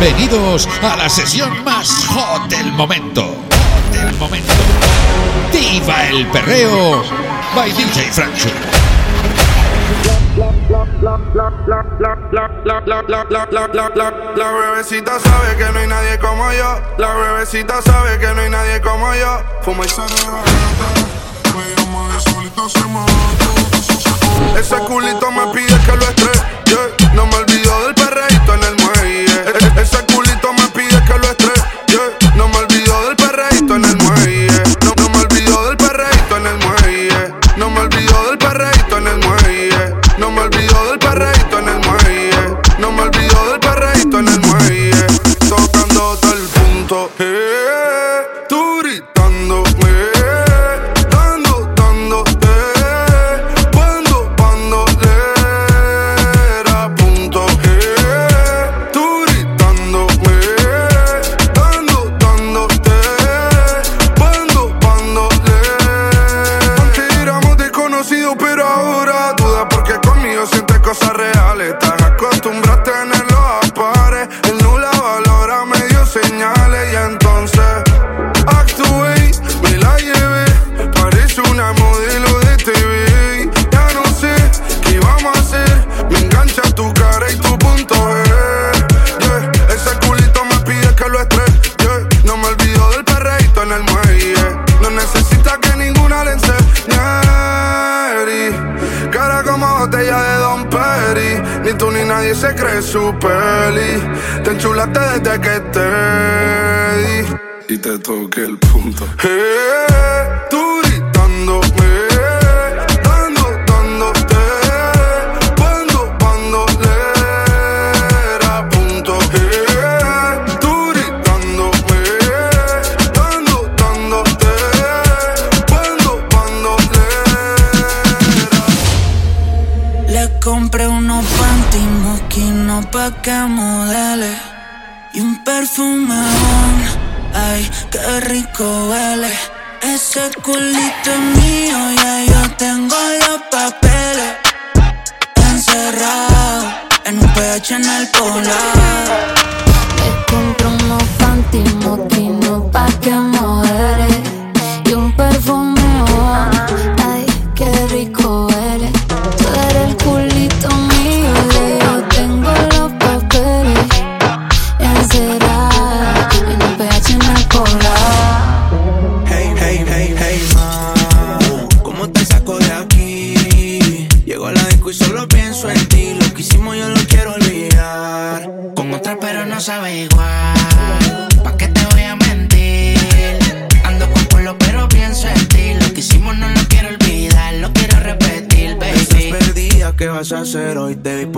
Bienvenidos a la sesión más hot del momento. Del momento. Viva el perreo by DJ Francho. La bebecita sabe que no hay nadie como yo. La bebecita sabe que no hay nadie como yo. Fuma y se Ese culito me pide que lo estrelle. No me olvido del perreíto que modele Y un perfume ay, qué rico huele. Ese culito es mío, ya yo tengo los papeles Encerrado, en un PH en el polar. Le compro unos panty moquinos pa' que modere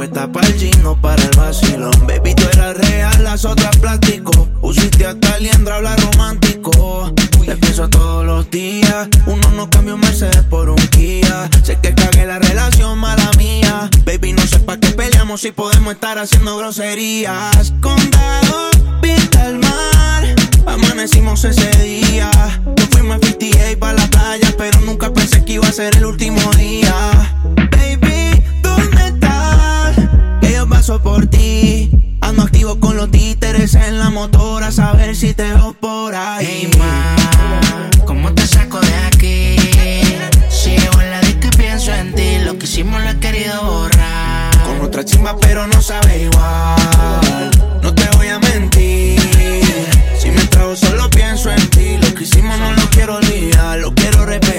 puesta para el gino, para el vacilón. Baby, tú eras real, las otras plástico. Usiste hasta liendra, habla romántico. Te pienso todos los días. Uno no cambia un Mercedes por un Kia. Sé que cagué la relación, mala mía. Baby, no sé pa' qué peleamos si podemos estar haciendo groserías. Condado, pinta el mar. Amanecimos ese día. Nos fuimos a 58 para la playa, pero nunca pensé que iba a ser el último día. Paso por ti. Ando activo con los títeres en la motora, a saber si te veo por ahí. Hey, ma, ¿cómo te saco de aquí? Si llevo en la disco y pienso en ti Lo que hicimos lo he querido borrar Con otra chimba, pero no sabe igual. No te voy a mentir. Si me trago, solo pienso en ti. Lo que hicimos no lo quiero olvidar, lo quiero repetir.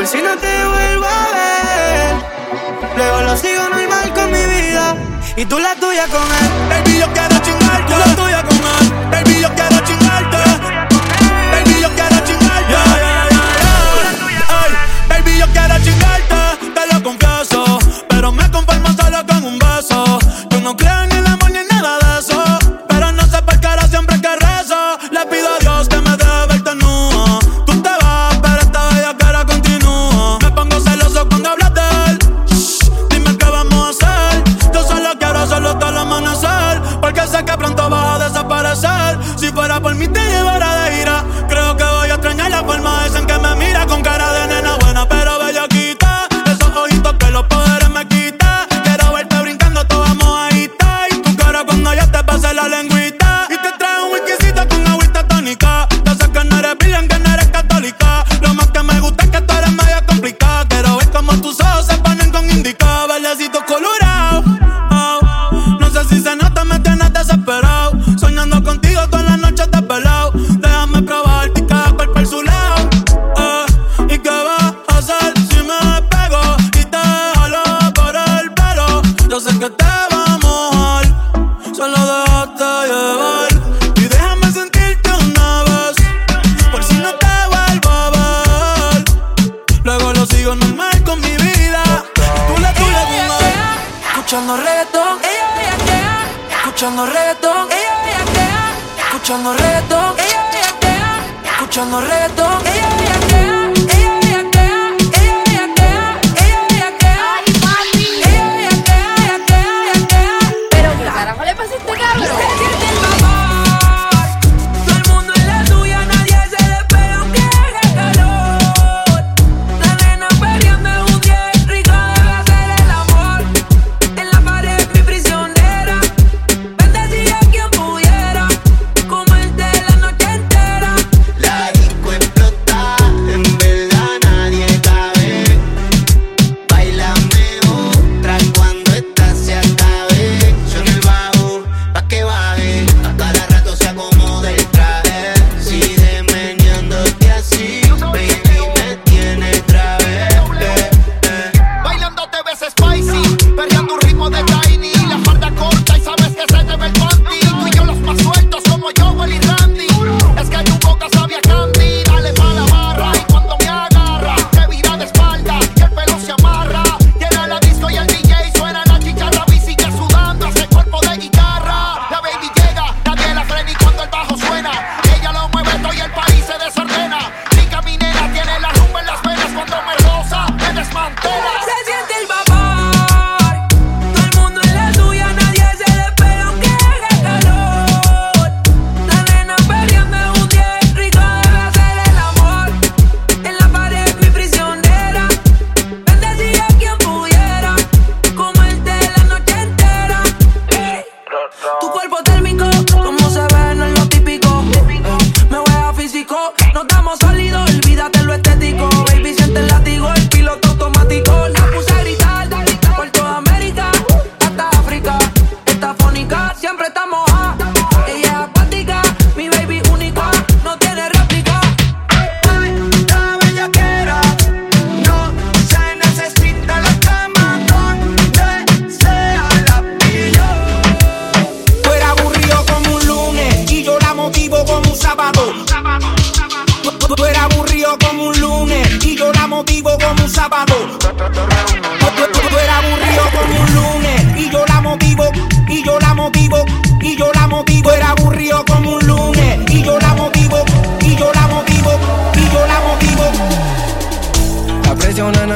Por si no te vuelvo a ver. Luego lo sigo normal con mi vida. Y tú la tuya con él. Baby, yo quiero chingarte. Tú la tuya con él. Baby, yo quiero chingarte. Baby, yo quiero chingarte. Yeah, yeah, yeah, Baby,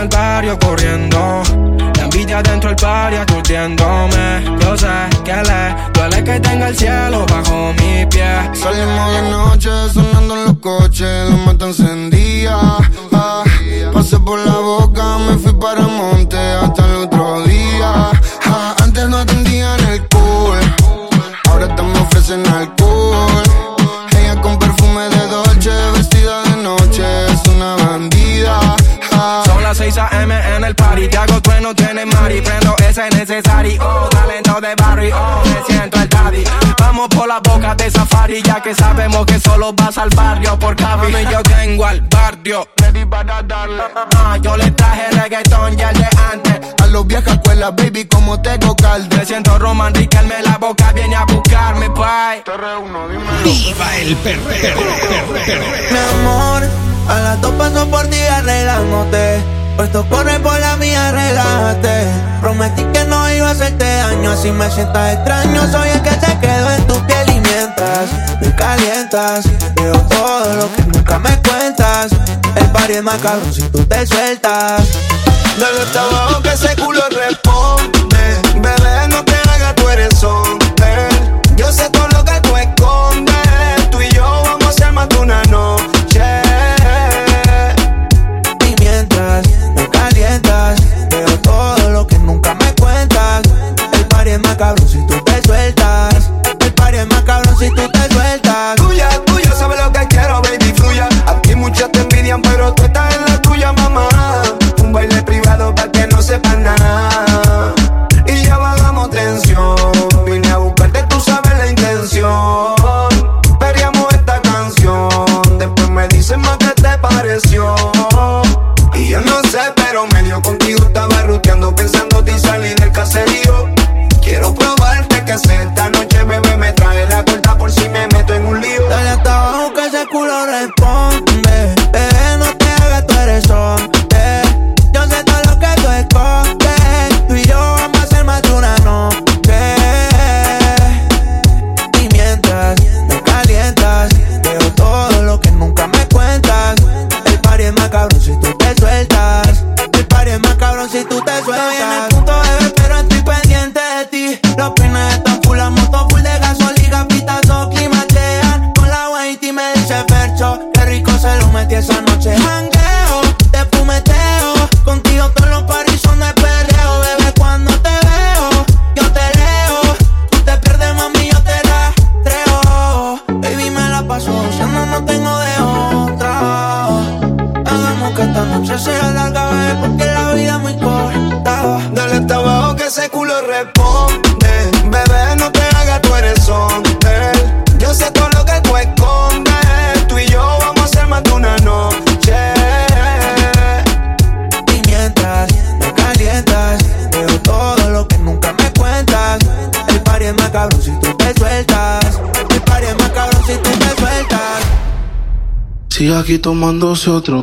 el barrio corriendo. La envidia dentro del barrio aturdiéndome. Yo sé que le duele que tenga el cielo bajo mi pie. Salimos de noche sonando en los coches, la mata encendía. Ah, pasé por la boca, me fui para monte hasta el otro día. Ah, antes no atendían el cool, ahora me ofrecen alcohol. Party. Te hago trueno, tiene mari. Prendo ese necesario. Oh, talento de barrio. Oh, me siento el daddy. Vamos por la boca de safari. Ya que sabemos que solo vas al barrio por cabi. Y yo tengo al barrio. Ready para darle. Ah, yo le traje reggaetón ya el de antes. a los viejas escuelas, baby, como tengo calde. Me siento romántica, en la boca viene a buscarme, bye. ¡Viva el perreo! Mi amor, a las dos paso por ti arreglándote. Puesto corre por la mía, relájate. Prometí que no iba a hacerte daño, así me sientas extraño. Soy el que se quedó en tu piel y mientras me calientas, veo todo lo que nunca me cuentas. El party es más cabrón si tú te sueltas. Dale hasta abajo que ese culo responde. Bebé, no te hagas, tú eres hombre. Yo sé todo lo que tú escondes. Tú y yo vamos a hacer más de una noche. Más cabrón si tú te sueltas. El party es más cabrón si tú te sueltas. Tuya, tuya, sabes lo que quiero, baby, fluya. Aquí muchas te envidian, pero Tomándose otro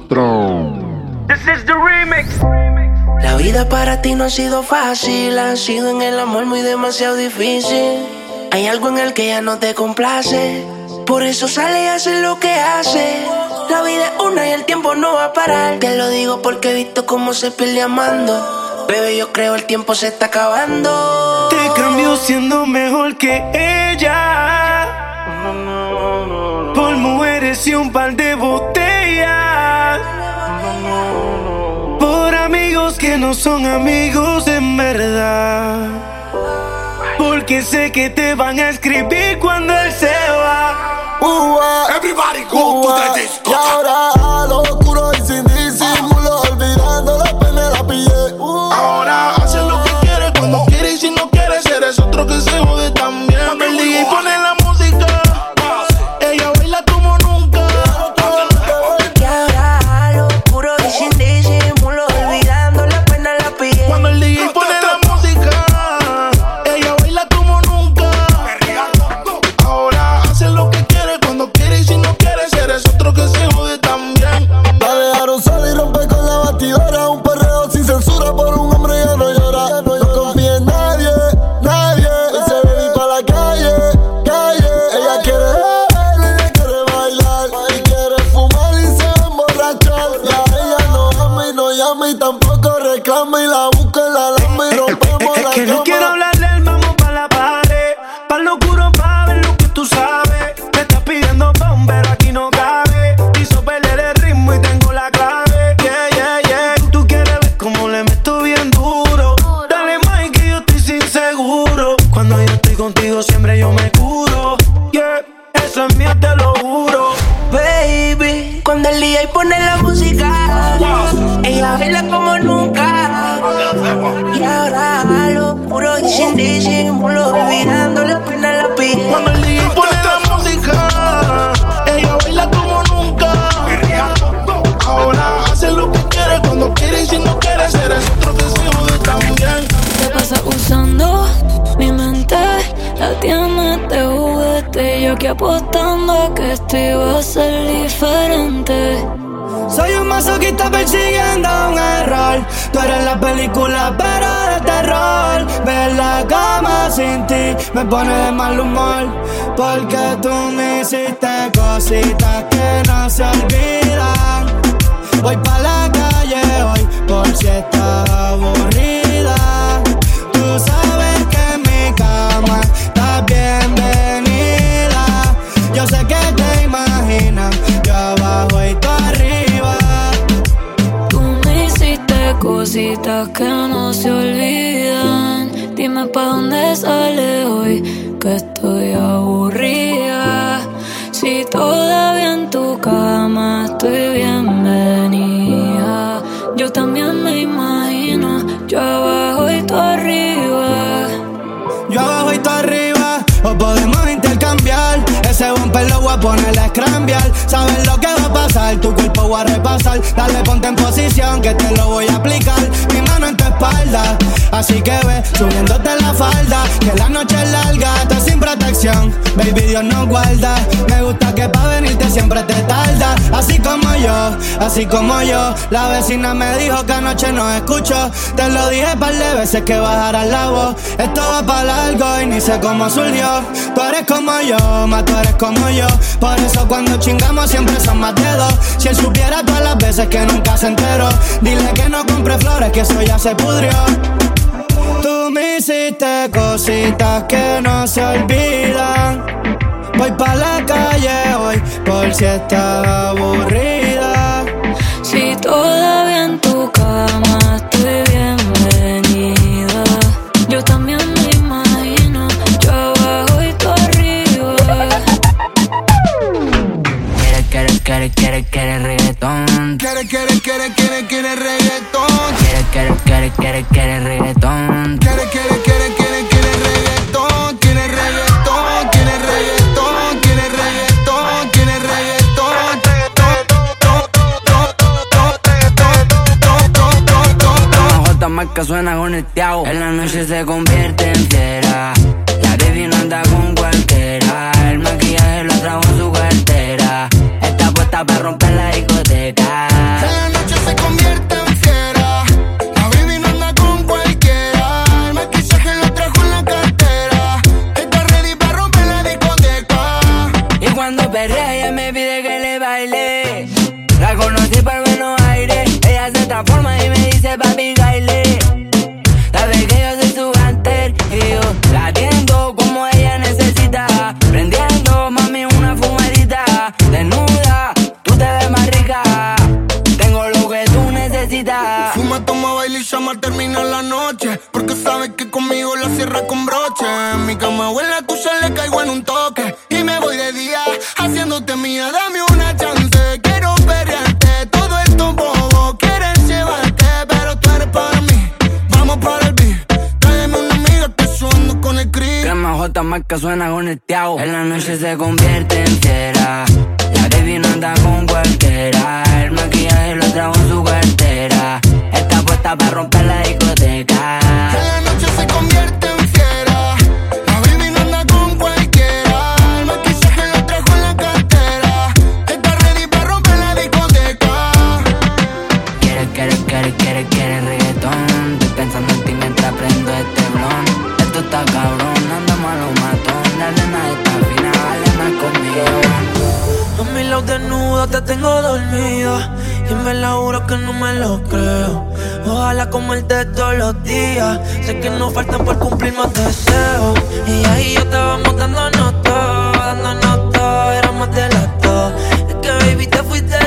La vida para ti no ha sido fácil, ha sido en el amor muy demasiado difícil. Hay algo en el que ya no te complace, por eso sale y hace lo que hace. La vida es una y el tiempo no va a parar. Te lo digo porque he visto cómo se pierde amando. Bebé, yo creo el tiempo se está acabando. Te cambió siendo mejor que ella. Por mujeres y un par de botellas. Que no son amigos en verdad. Porque sé que te van a escribir cuando él se va. Everybody go to the disco. Y ahora me pone de mal humor. Porque tú me hiciste cositas que no se olvidan. Voy pa' la calle hoy por si estás aburrida. Tú sabes que mi cama estás bienvenida. Yo sé que te imaginas, yo abajo y tú arriba. Tú me hiciste cositas que no se olvidan. Pa' dónde sale hoy, que estoy aburrida. Si todavía en tu cama estoy bienvenida. Yo también me imagino, yo abajo y tú arriba. Yo abajo y tú arriba, o podemos intercambiar. Ese bumper lo voy a poner a scrambiar. Sabes lo que va a pasar, tu cuerpo voy a repasar. Dale, ponte en posición que te lo voy a aplicar. Así que ve subiéndote la falda. Que la noche es larga, estás sin protección. Baby, Dios nos guarda. Me gusta que pa' venirte siempre te tarda. Así como yo, así como yo. La vecina me dijo que anoche no escucho. Te lo dije par de veces que bajaras la voz. Esto va para largo y ni sé cómo surgió. Tú eres como yo, más tú eres como yo. Por eso cuando chingamos siempre son más de dos. Si él supiera todas las veces que nunca se enteró, dile que no compre flores, que eso ya se pudrió. Tú me hiciste cositas que no se olvidan. Voy pa' la calle hoy por si estás aburrida. Si todavía en tu cama estoy bienvenida. Quiere, quiere, quiere, reggaetón. Quiere, quiere, quiere, quiere, quiere reggaetón. Quiere, quiere, quiere, quiere, quiere reggaetón. Quiere, quiere, quiere, quiere, quiere reggaetón. Quiere reggaetón, quiere reggaetón, quiere reggaetón, quiere reggaetón. La J marca suena con el tiago. En la noche se convierte en fiera. Marca suena tiago. En la noche se convierte en fiera. La baby no anda con cualquiera. El maquillaje lo trajo en su cartera. Está puesta para romper la discoteca. tengo dormido y me la juro que no me lo creo. Ojalá comerte todos los días. Sé que no faltan por cumplir más deseos. Y ahí yo estábamos dándonos todo, dándonos todo. Éramos de. Es que baby te fuiste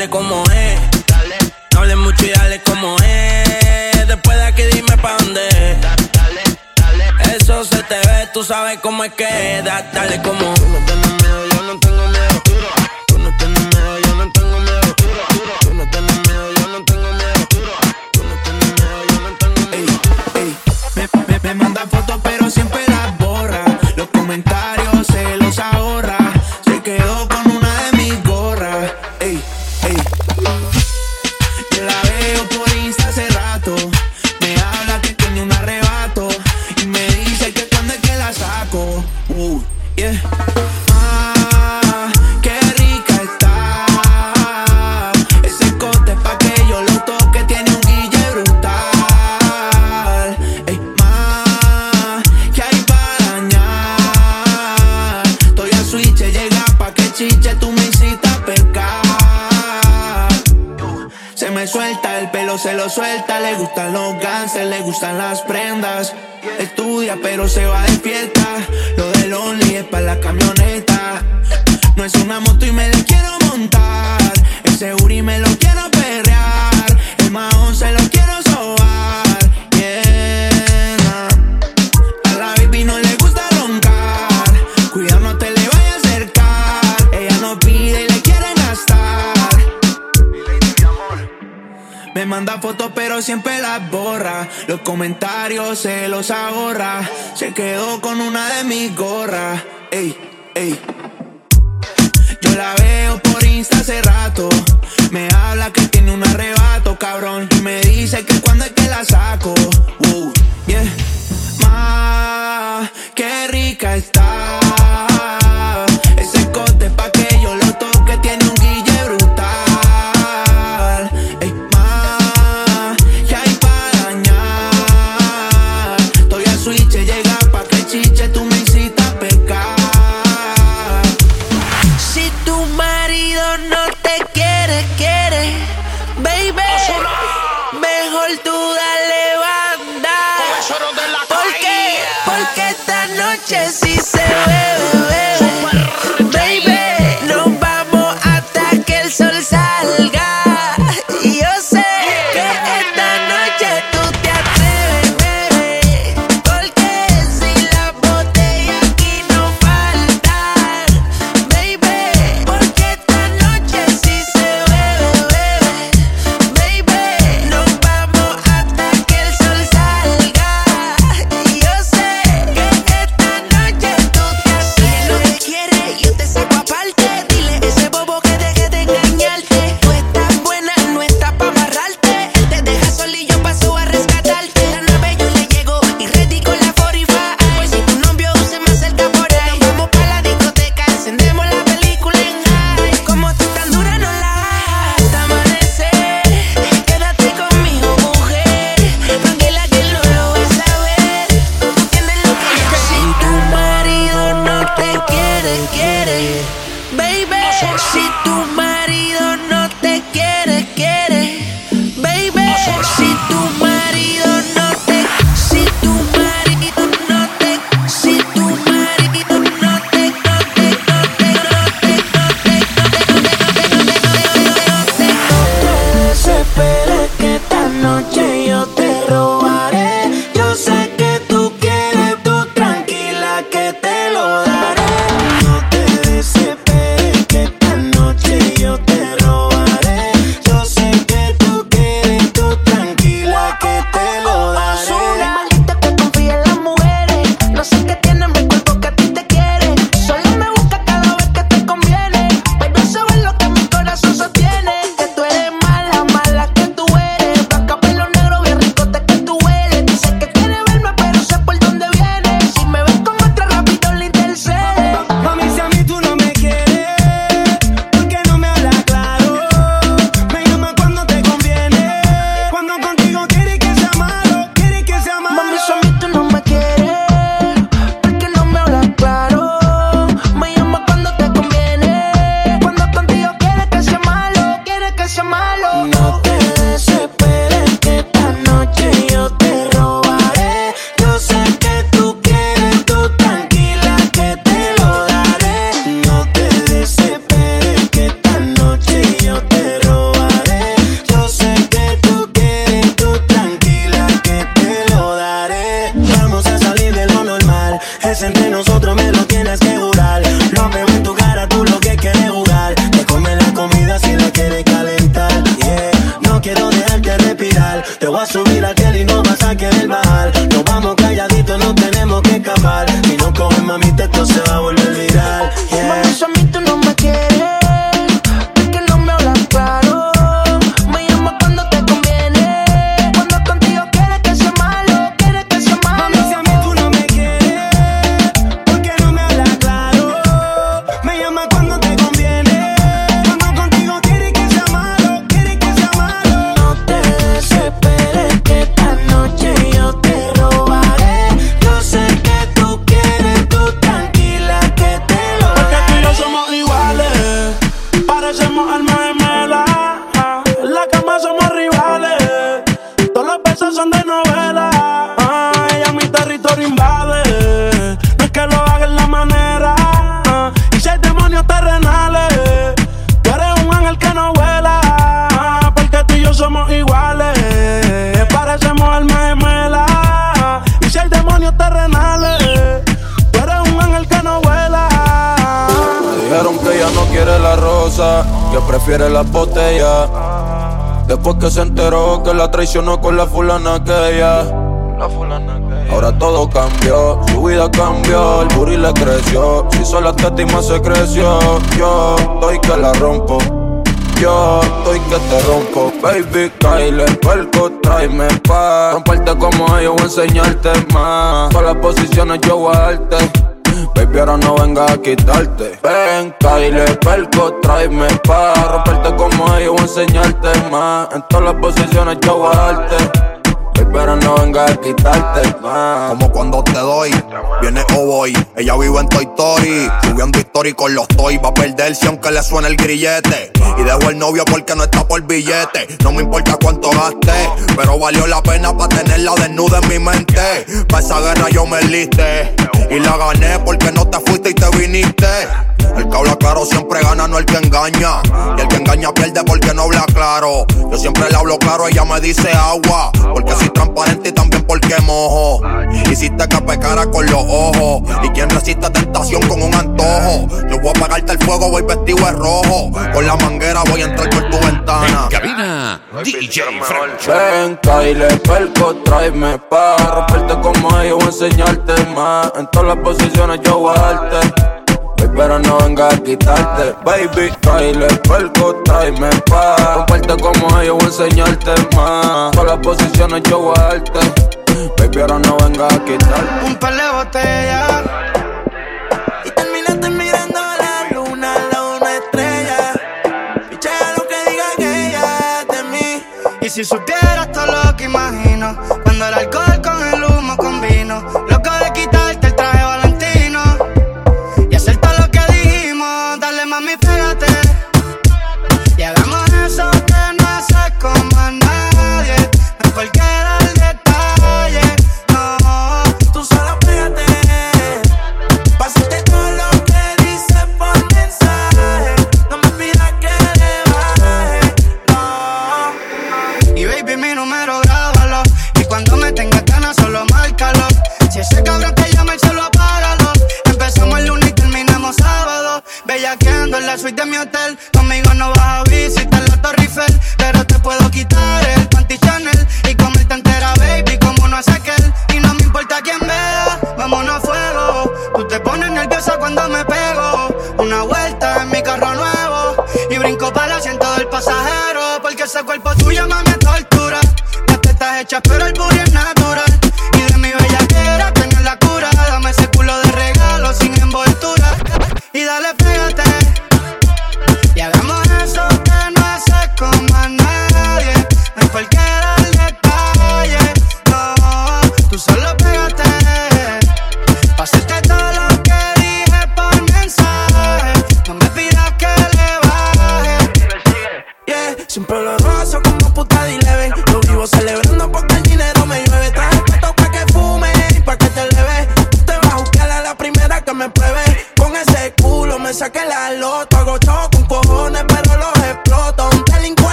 dale como es. Dale. No hables mucho y dale como es. Después de aquí dime pa' dónde. Dale, dale. Eso se te ve, tú sabes cómo es que da, dale como es. Se le gustan las prendas. Estudia, pero se va de fiesta. Lo del Only es para la camioneta. No es una moto y me la quiero montar. Ese Uri me lo quiero manda fotos pero siempre las borra. Los comentarios se los ahorra. Se quedó con una de mis gorras. Ey, ey. Yo la veo por Insta hace rato. Me habla que tiene un arrebato, cabrón. Me dice que cuando es que la saco. Uh, yeah. Ma, qué rica está prefiere las botellas. Después que se enteró que la traicionó con la fulana que ella. La fulana. Ahora todo cambió, su vida cambió, el booty le creció. Si sola te más se creció, yo estoy que la rompo. Yo estoy que te rompo, baby, Kyle, perco, tráeme pa' Romperte como ellos, voy a enseñarte más Todas las posiciones yo voy a darte Baby, ahora no venga a quitarte. Ven, Kyle, perco, tráeme pa' Romperte como ellos, voy a enseñarte más. En todas las posiciones yo voy a darte pero no venga a quitarte. Como cuando te doy, viene o. Ella vive en Toy Story, subiendo historia con los toy. Va a perderse aunque le suene el grillete. Y dejo el novio porque no está por billete. No me importa cuánto gaste, pero valió la pena para tenerla desnuda en mi mente. Pa' esa guerra yo me liste. Y la gané porque no te fuiste y te viniste. El que habla claro siempre gana, no el que engaña. Y el que engaña pierde porque no habla claro. Yo siempre le hablo claro, ella me dice agua. Porque soy transparente y también porque mojo. Hiciste que pecara con los ojos. Y quien resiste tentación con un antojo. Yo voy a apagarte el fuego, voy vestido de rojo. Con la manguera voy a entrar por tu ventana. Cabina DJ Frank. Ven, Kyle, perco, tráeme pa' romperte como ellos, voy a enseñarte más. En todas las posiciones yo voy a darte. Pero no venga a quitarte, baby. Kyle, perco, tráeme pa' romperte como ellos, voy a enseñarte más. Todas las posiciones yo voy a darte. Baby, ahora no venga a quitarte. Un par de botellas. Y terminaste mirando la luna, la una estrella. Lo que diga que ella es de mí. Y si supieras todo lo que imagino, cuando el alcohol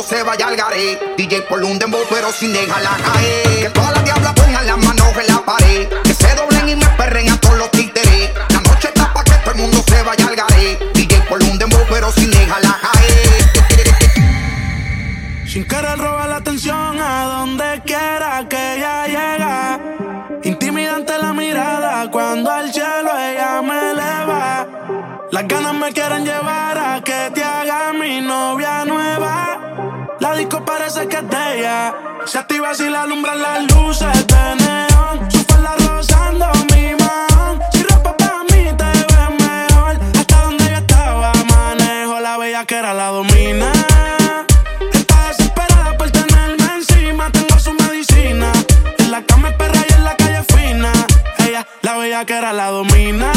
mundo se vaya al garé. DJ por un dembow, pero sin dejarla caer. Que todas las diablas pongan las manos en la pared. Que se doblen y me perren a todos los títeres. La noche está pa' que todo el mundo se vaya al garé. DJ por un dembow, pero sin dejarla caer. Sin querer robar la atención Se activa si la alumbran las luces de neón. Su falda rozando mi mano. Si ropa para mí te ves mejor. Hasta donde yo estaba manejo. La bella que era la domina. Está desesperada por tenerme encima. Tengo su medicina. En la cama es perra y en la calle fina. Ella, la bella que era la domina.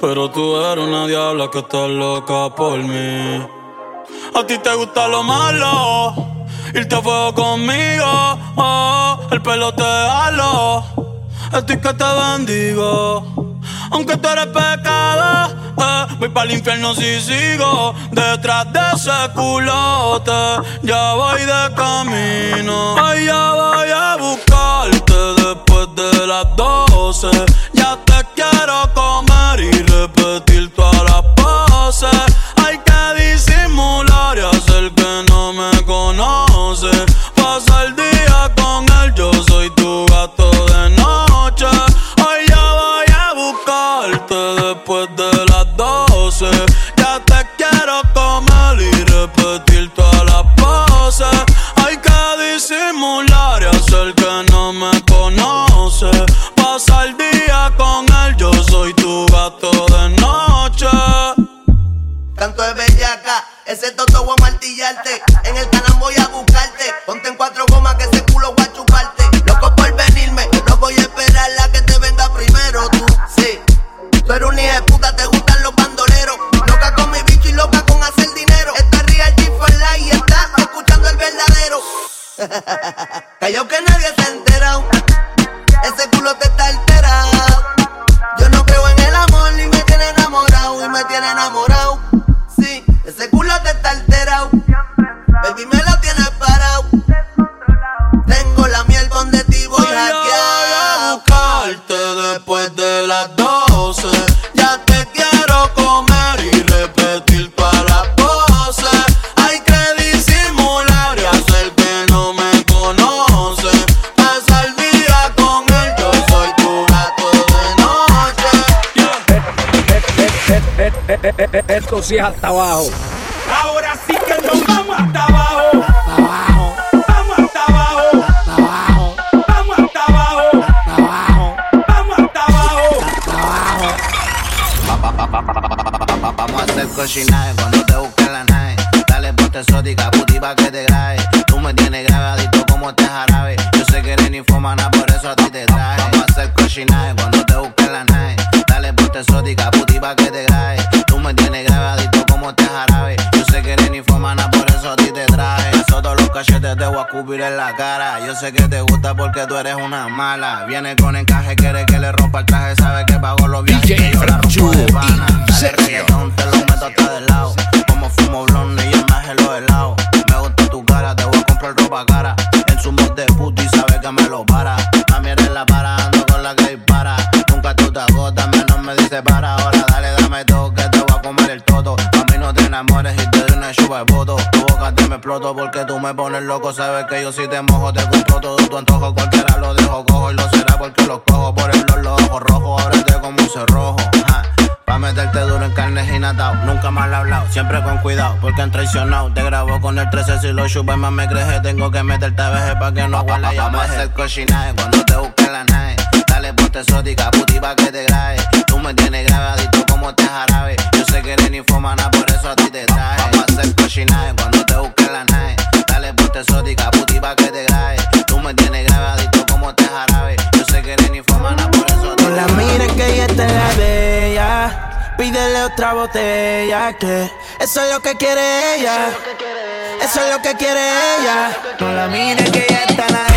Pero tú eres una diabla que está loca por mí. A ti te gusta lo malo, irte a fuego conmigo. Oh, el pelo te halo, estoy que te bendigo. Aunque tú eres pecado, eh, voy para el infierno si sigo. Detrás de ese culote, ya voy de camino. Ay, ya voy a buscarte después de las doce. Ya te quiero comer y Tanto es bellaca, ese toto voy a martillarte. En el canal voy a buscarte. Ponte en cuatro gomas que ese culo voy a chuparte. Loco por venirme, no voy a esperar la que te venga primero. Tú, sí. Tú eres un hija puta, te gustan los bandoleros. Loca con mi bicho y loca con hacer dinero. Está real G for life y está escuchando el verdadero. Callao que no tener las 12. Ya te quiero comer y repetir para las poses. Hay que disimular y hacer que no me conoce. Pasa el día con él, yo soy tu gato de noche. Esto sí es hasta abajo. Hacer cochinaje cuando te busque la nave. Dale ponte exótica, puti pa' que te grabe. Tú me tienes grabadito como este jarabe. Yo sé que eres infomana, por eso a ti te traje. Vamos a hacer cochinaje cuando te busque la nave. Dale ponte exótica, puti pa' que te grabe. Voy a cubrir en la cara. Yo sé que te gusta porque tú eres una mala. Viene con encaje, quiere que le rompa el traje. Sabe que pago los viajes. que yo la rompo de pana. Dale te lo meto hasta del exploto porque tú me pones loco. Sabes que yo si te mojo te compro todo tu antojo. Cualquiera lo dejo cojo y lo será porque los cojo. Por el blog los ojos rojos, ábrete como un cerrojo. Ajá. Pa' meterte duro en carnes y natao. Nunca mal hablado, siempre con cuidado, porque han traicionado. Te grabo con el 13 si lo chupas más me creje. Tengo que meterte a veces pa' que no huela ya a hacer cochinaje cuando te busque la nave. Dale ponte exótica, puti pa' que te grabe. Tú me tienes grabadito como este jarabe. Yo sé que eres infomana, por eso a ti te traje. Vamos a hacer cochinaje cuando exótica, puti pa' que te grabe. Tú me tienes grabadito como este jarabe. Yo sé que eres infomana, por eso ti No la mires que ella está en la de ella. Pídele otra botella que eso es lo que quiere ella. Eso es lo que quiere ella. No la mires que ella está en la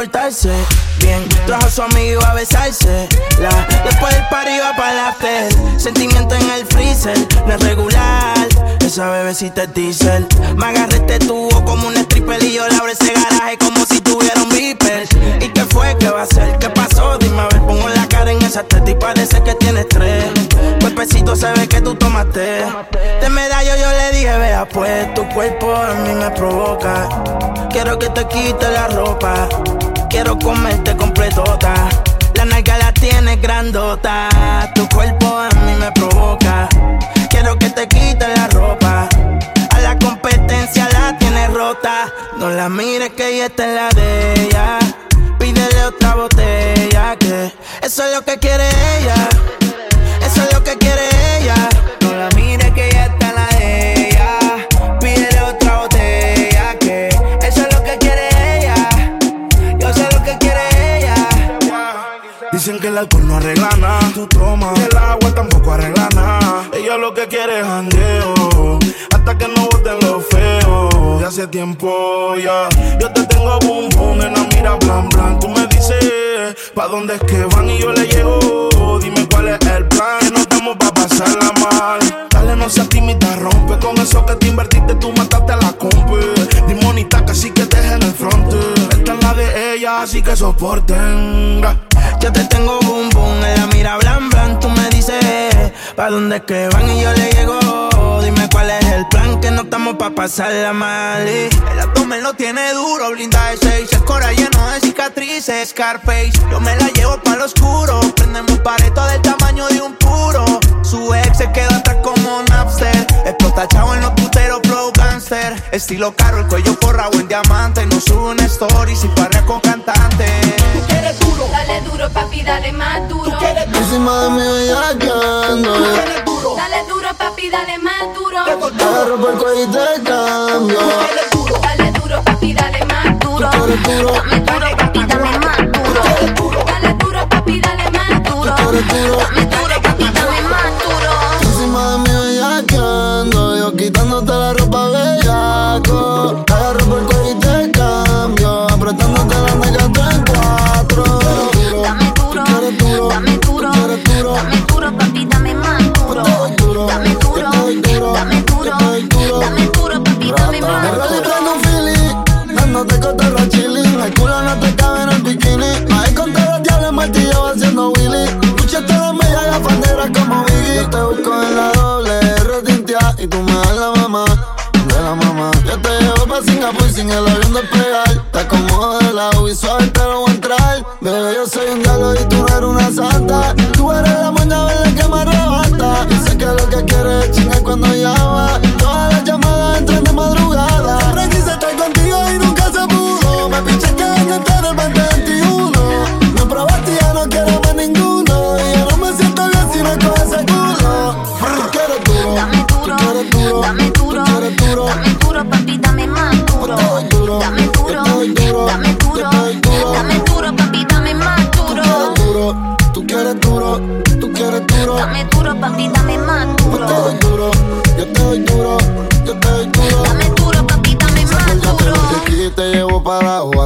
portarse bien. Trajo a su amigo a besarse. La, después del party va para la after. Sentimiento en el freezer, no es regular. Esa bebecita es diesel. Me agarré este tubo como un stripper y yo le abro ese garaje como si tuviera un viper. ¿Y qué fue? ¿Qué va a ser? ¿Qué pasó? Dime a ver, pongo la cara en esa teta y parece que tiene estrés. Cuerpecito se ve que tú tomaste. De medallo yo le dije, vea pues, tu cuerpo a mí me provoca. Quiero que te quite la ropa. Quiero comerte completota. La nalga la tienes grandota. Tu cuerpo a mí me provoca. Quiero que te quite la ropa. A la competencia la tienes rota. No la mires que ella está en la de ella. Pídele otra botella que eso es lo que quiere ella. Eso es lo que quiere alcohol no arregla nada. Tu toma, el agua tampoco arregla nada. Ella lo que quiere es jangueo. Hasta que no boten lo feo. De hace tiempo ya. Yo te tengo boom boom, en la mira blan blan. Tú me dices, ¿pa' dónde es que van? Y yo le llego. Dime cuál es el plan. Que no estamos pa' pasarla mal. Dale, no seas tímida, rompe. Con eso que te invertiste, tú mataste a la compa. Dimonita, casi que deja en el frente. Esta es la de ella, así que soporten. Yo te tengo boom boom en la mira blan blan. Tú me dices pa' dónde es que van y yo le llego. Dime cuál es el plan que no estamos pa' pasarla mal. y El abdomen lo tiene duro, blinda de seis. El cora lleno de cicatrices, Scarface. Yo me la llevo pa' lo oscuro. Prendemos un pareto del tamaño de un puro. Su ex se queda atrás como Napster. Explota chavo en los puteros, flow gangster. Estilo caro, el cuello forrado en diamante. No sube una story si parrea con cantante. Tú quieres duro, Dale duro, papi, dale más duro. Encima de mí bellaqueando. Dale duro, papi, dale más duro. Agarro por el cuello y te cambio. Dale duro, papi, dale más duro. Duro. Dame duro, papi, dame más duro. Dale duro, papi, dale más duro. Dame duro, papi, dame más duro. Encima de mí bellaqueando. Yo quitándote la ropa la sin el avión despegar. Te acomodo de lado y suave te lo voy a entrar. Bebé, yo soy un diablo y tú eres una santa.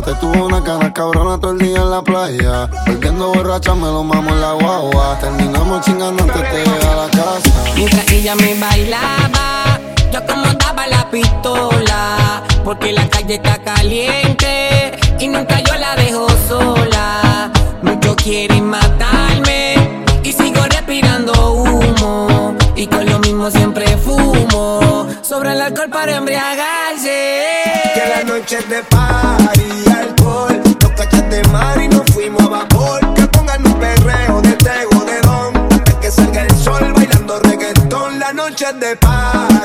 Te tuvo una cara cabrona todo el día en la playa. Volviendo borracha me lo mamo en la guagua. Terminamos chingando antes de llegar a la casa. Mientras ella me bailaba, yo como daba la pistola. Porque la calle está caliente y nunca yo la dejo sola. Muchos quieren matarme y sigo respirando humo. Y con lo mismo siempre fumo. Sobre el alcohol para embriagarse. Que la noche es de party de mar y nos fuimos a vapor. Que pongan un perreo de tego de don. Antes que salga el sol bailando reggaetón, la noche es de paz.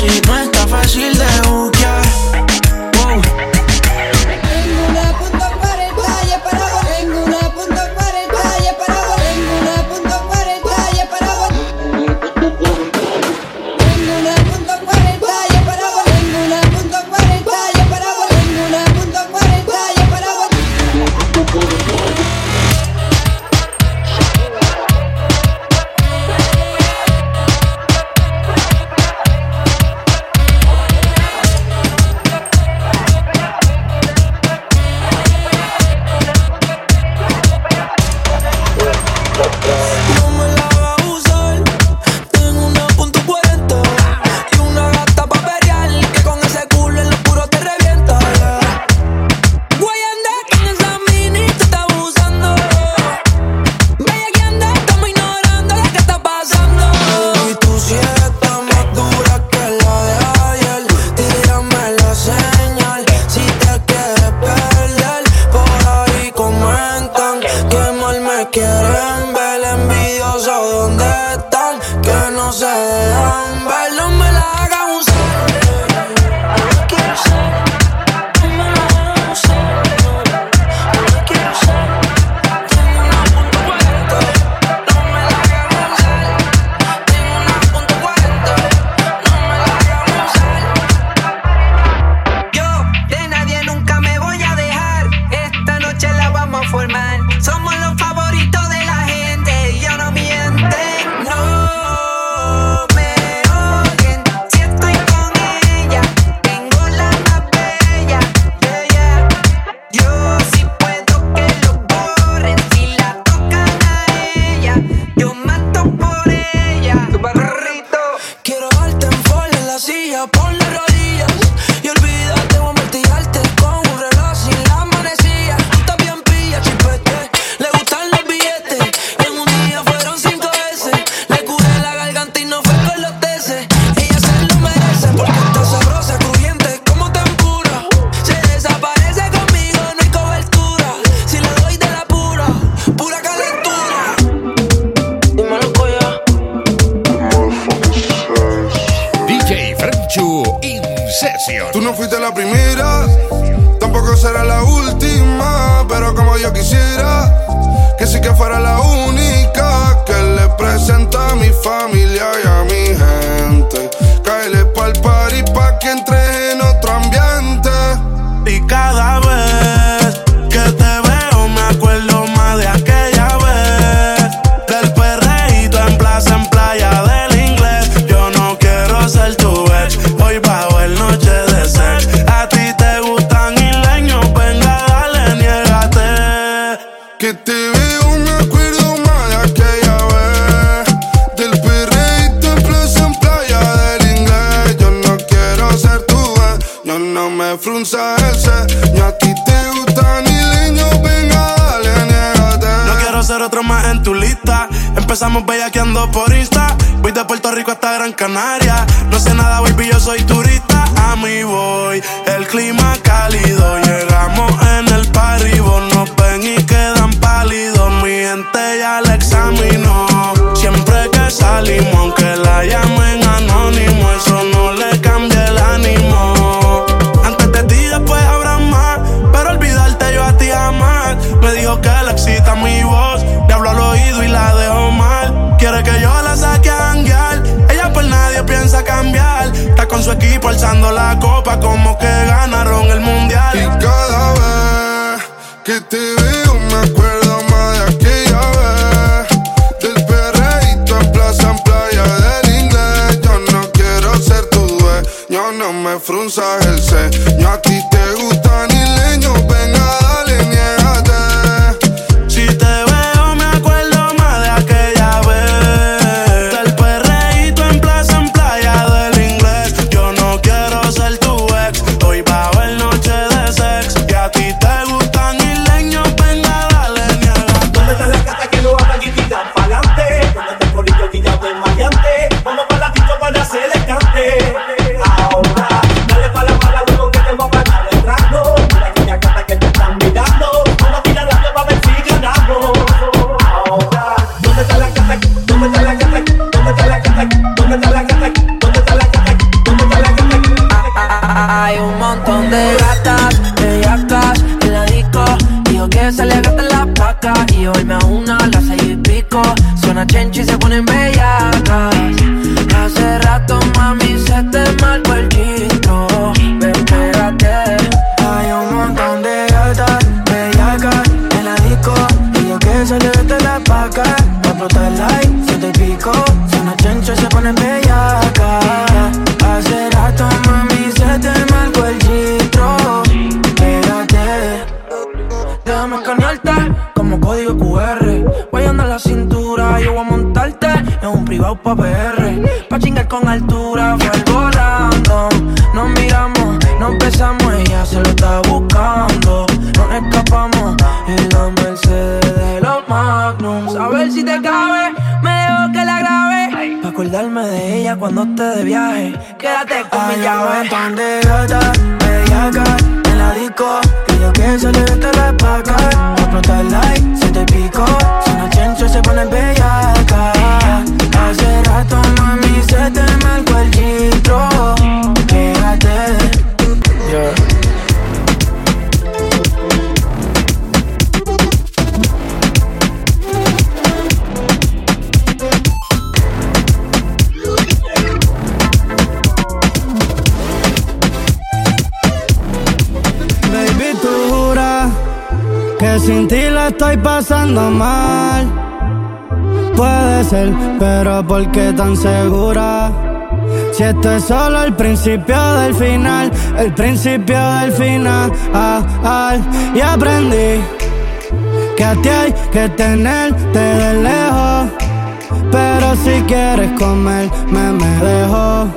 she might pasando mal. Puede ser, pero ¿por qué tan segura? Si esto es solo el principio del final, el principio del final. Ah, ah, y aprendí que a ti hay que tenerte de lejos. Pero si quieres comerme, me dejo.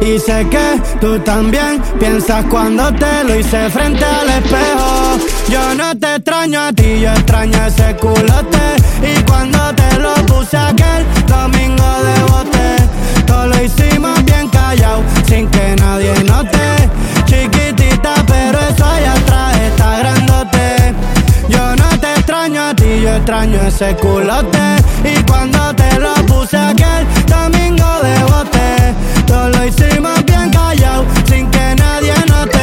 Y sé que tú también piensas cuando te lo hice frente al espejo. Yo no te extraño a ti, yo extraño ese culote. Y cuando te lo puse aquel domingo de bote, todo lo hicimos bien callado, sin que nadie note. Chiquitita, pero eso allá atrás está grandote. Yo no te extraño a ti, yo extraño ese culote. Y cuando te lo puse aquel domingo de bote, todo lo hicimos bien callado, sin que nadie note.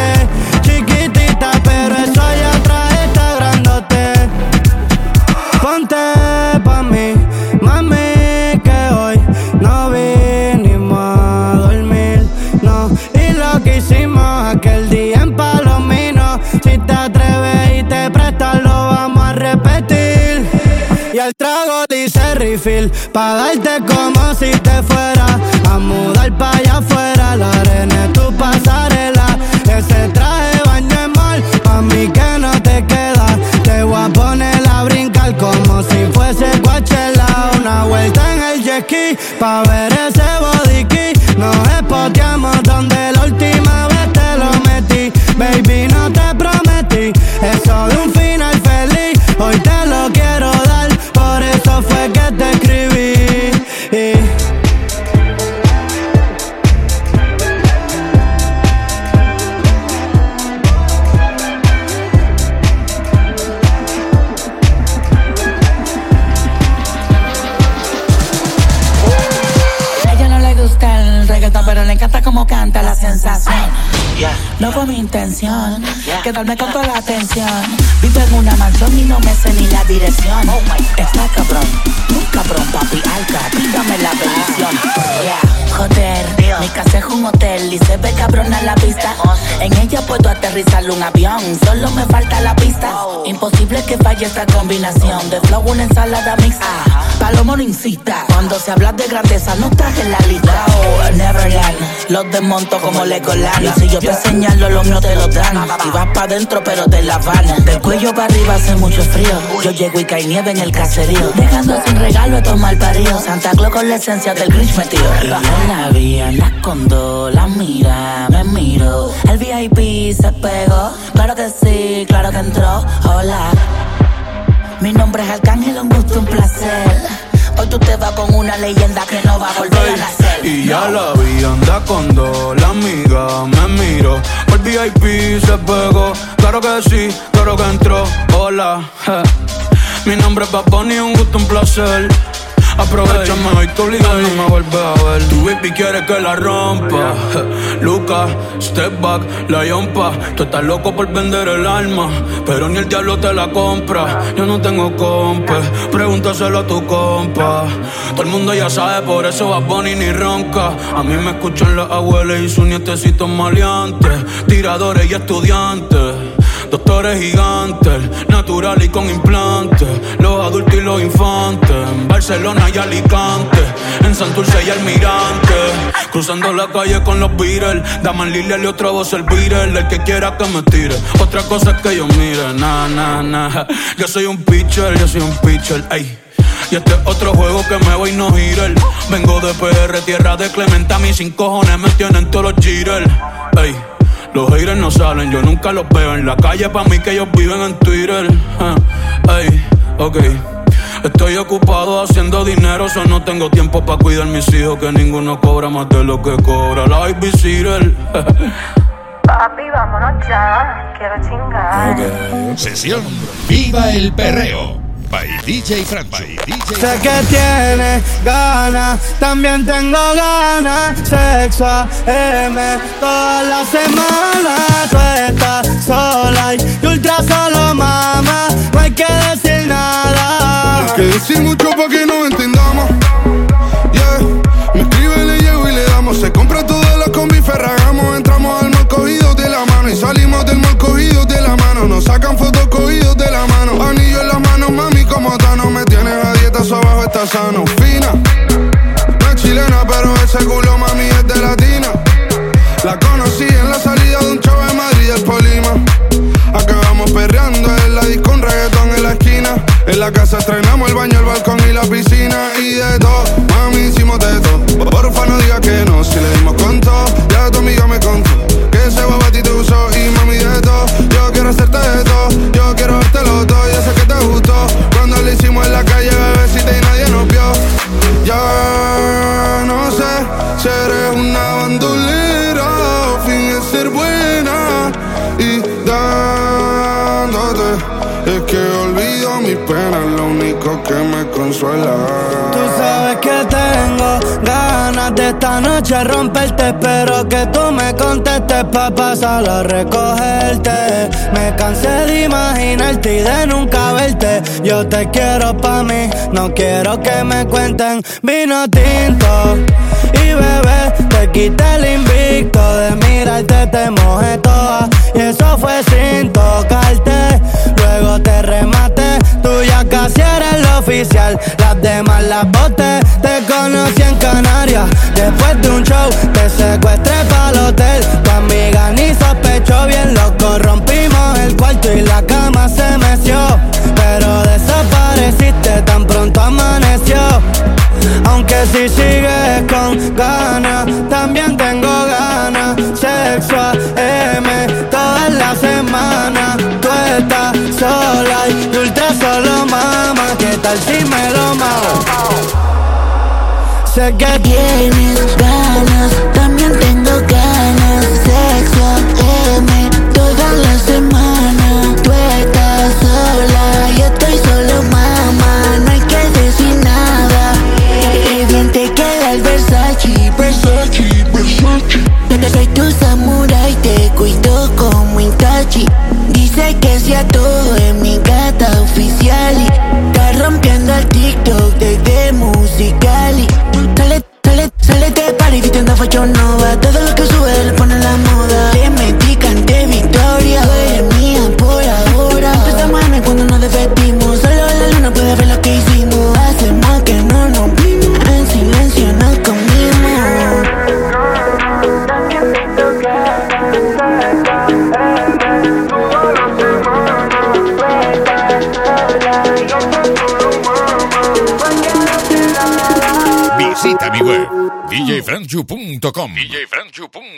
Dice refill, pa' darte como si te fuera a mudar pa' allá afuera. La arena es tu pasarela, ese traje baño mal, pa' mí que no te queda. Te voy a poner a brincar como si fuese Coachella. Una vuelta en el jet ski, pa' ver ese body key. Nos espoteamos donde la última vez quedarme con toda la atención. Vivo en una mansión y no me sé ni la dirección. Está cabrón, muy cabrón, papi alca. Pídame la bendición. Yeah, joder, mi casa es un hotel y se ve cabrona la vista. En ella puedo aterrizar un avión, solo me falta la pista. Imposible que falle esta combinación de flow, una ensalada mixta. Palomo no incita, cuando se habla de grandeza no estás en la lista. Oh, Neverland, los desmonto como Legoland. Y si yo te señalo, los míos te lo dan. Y vas pa' dentro, pero de la van. Del cuello para arriba hace mucho frío. Yo llego y cae nieve en el caserío. Dejando sin regalo a mal parido. Santa Claus con la esencia del Grinch metido. Yo la vi en la condo, la mira, me miro. El VIP se pegó. Claro que sí, claro que entró. Hola. Mi nombre es Arcángel, un gusto, un placer. Hoy tú te vas con una leyenda que no va a volver a nacer. Y ya la vi, anda con dos, la amiga me miro. Por VIP se pegó, claro que sí, claro que entró. Hola, je. mi nombre es Bad Bunny, un gusto, un placer. Aprovechame hoy que obligado no me vuelves a ver. Tu baby quiere que la rompa. Lucas, step back, la yompa. Tú estás loco por vender el alma, pero ni el diablo te la compra. Yo no tengo compa, pregúntaselo a tu compa. Todo el mundo ya sabe, por eso va Bunny ni ronca. A mí me escuchan las abuelas y sus nietecitos maleantes, tiradores y estudiantes. Doctores gigantes, natural y con implantes. Los adultos y los infantes. En Barcelona y Alicante. En Santurce y Almirante. Cruzando la calle con los Beatles. Daman Lilia y otra voz el Beatle. El que quiera que me tire. Otra cosa es que yo mire. Nah, nah, nah. Yo soy un pitcher, yo soy un pitcher. Ey. Y este es otro juego que me voy no girar. Vengo de PR, tierra de Clementa. Mis sin cojones me tienen todos los jitters. Ey. Los haters no salen, yo nunca los veo en la calle. Pa' mí que ellos viven en Twitter. Ey, ok. Estoy ocupado haciendo dinero, so no tengo tiempo para cuidar mis hijos. Que ninguno cobra más de lo que cobra la babysitter. Papi, vámonos ya. Quiero chingar. Sesión Viva el Perreo. By DJ Francho. DJ Sé que tienes ganas, también tengo ganas. Sexo AM toda la semana. Tú estás sola y ultra solo, mamá. No hay que decir nada. Hay que decir mucho para que nos entendamos. Yeah, me escribe, le llevo y le damos. Se compra toda la combi, ferragamos. Entramos al mal cogidos de la mano y salimos del mal cogidos de la mano. Nos sacan Fina, no es chilena, pero ese culo, mami, es de latina. La conocí en la salida de un show en Madrid, el Polima. Acabamos perreando en la disco, un reggaetón en la esquina. En la casa estrenamos el baño, el balcón y la piscina. Y de todo, mami, hicimos de todo. Porfa, no diga que Tú sabes que tengo ganas de esta noche romperte. Espero que tú me contestes pa' pasar a recogerte. Me cansé de imaginarte y de nunca verte. Yo te quiero pa' mí, no quiero que me cuenten vino tinto. Bebé, te quité el invicto de mirarte, te mojé toda. Y eso fue sin tocarte. Luego te rematé, tú ya casi eres lo oficial. Las demás las boté, te conocí en Canarias. Después de un show, te secuestré pa'l hotel. Tu amiga ni sospechó bien, loco. Rompimos el cuarto y la cama se meció. Pero desapareciste tan pronto amaneció. Aunque si sigues con ganas, también tengo ganas. Sexo M toda la semana. Tú estás sola y ultra solo, mamá. ¿Qué tal si me lo mamo? Sé que tienes ganas, también tengo ganas. Sexo M toda la semana. Versace. Soy tu samurai, te cuido como Itachi. Dice que sea todo en mi gata oficial. y Está rompiendo el TikTok desde Musicali. Sale, sale, sale de party gritando facho nova. Todo lo que DJFrancio.com. DJFrancio.com.